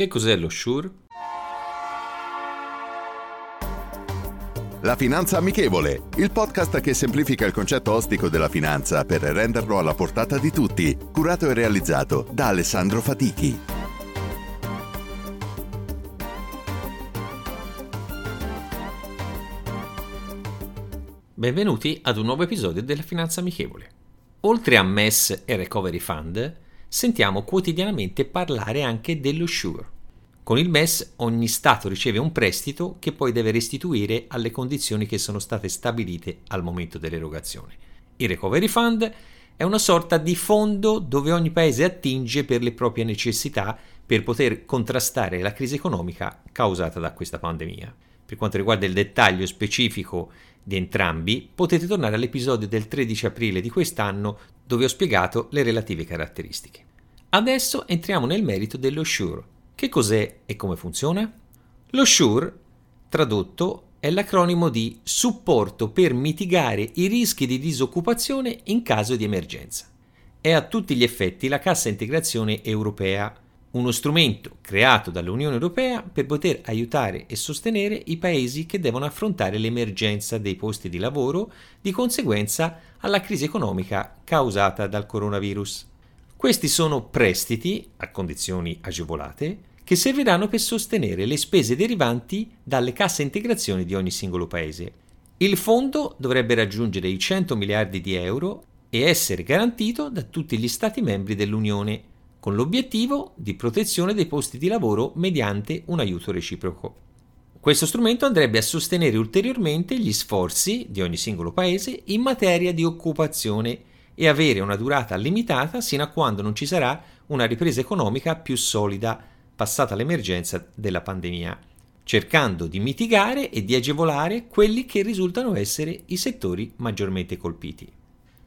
Che cos'è lo Shure? La Finanza Amichevole, il podcast che semplifica il concetto ostico della finanza per renderlo alla portata di tutti, curato e realizzato da Alessandro Fatichi. Benvenuti ad un nuovo episodio della Finanza Amichevole. Oltre a MES e Recovery Fund, sentiamo quotidianamente parlare anche dello SURE. Con il MES ogni Stato riceve un prestito che poi deve restituire alle condizioni che sono state stabilite al momento dell'erogazione. Il Recovery Fund è una sorta di fondo dove ogni paese attinge per le proprie necessità per poter contrastare la crisi economica causata da questa pandemia. Per quanto riguarda il dettaglio specifico di entrambi, potete tornare all'episodio del 13 aprile di quest'anno dove ho spiegato le relative caratteristiche. Adesso entriamo nel merito dello SURE. Che cos'è e come funziona? Lo SURE, tradotto, è l'acronimo di Supporto per mitigare i rischi di disoccupazione in caso di emergenza. È a tutti gli effetti la cassa integrazione europea uno strumento creato dall'Unione Europea per poter aiutare e sostenere i paesi che devono affrontare l'emergenza dei posti di lavoro di conseguenza alla crisi economica causata dal coronavirus. Questi sono prestiti, a condizioni agevolate, che serviranno per sostenere le spese derivanti dalle casse integrazioni di ogni singolo paese. Il fondo dovrebbe raggiungere i 100 miliardi di euro e essere garantito da tutti gli Stati membri dell'Unione con l'obiettivo di protezione dei posti di lavoro mediante un aiuto reciproco. Questo strumento andrebbe a sostenere ulteriormente gli sforzi di ogni singolo paese in materia di occupazione e avere una durata limitata sino a quando non ci sarà una ripresa economica più solida passata l'emergenza della pandemia, cercando di mitigare e di agevolare quelli che risultano essere i settori maggiormente colpiti.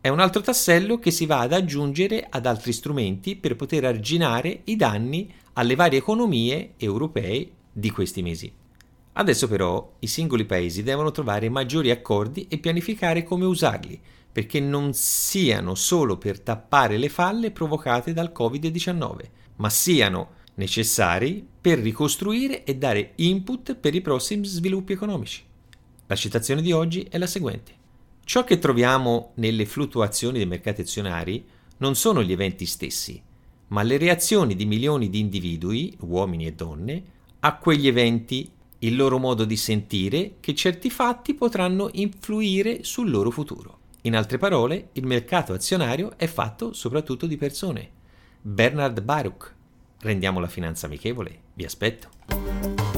È un altro tassello che si va ad aggiungere ad altri strumenti per poter arginare i danni alle varie economie europee di questi mesi. Adesso però i singoli paesi devono trovare maggiori accordi e pianificare come usarli, perché non siano solo per tappare le falle provocate dal Covid-19, ma siano necessari per ricostruire e dare input per i prossimi sviluppi economici. La citazione di oggi è la seguente. Ciò che troviamo nelle fluttuazioni dei mercati azionari non sono gli eventi stessi, ma le reazioni di milioni di individui, uomini e donne, a quegli eventi, il loro modo di sentire che certi fatti potranno influire sul loro futuro. In altre parole, il mercato azionario è fatto soprattutto di persone. Bernard Baruch. Rendiamo la finanza amichevole. Vi aspetto.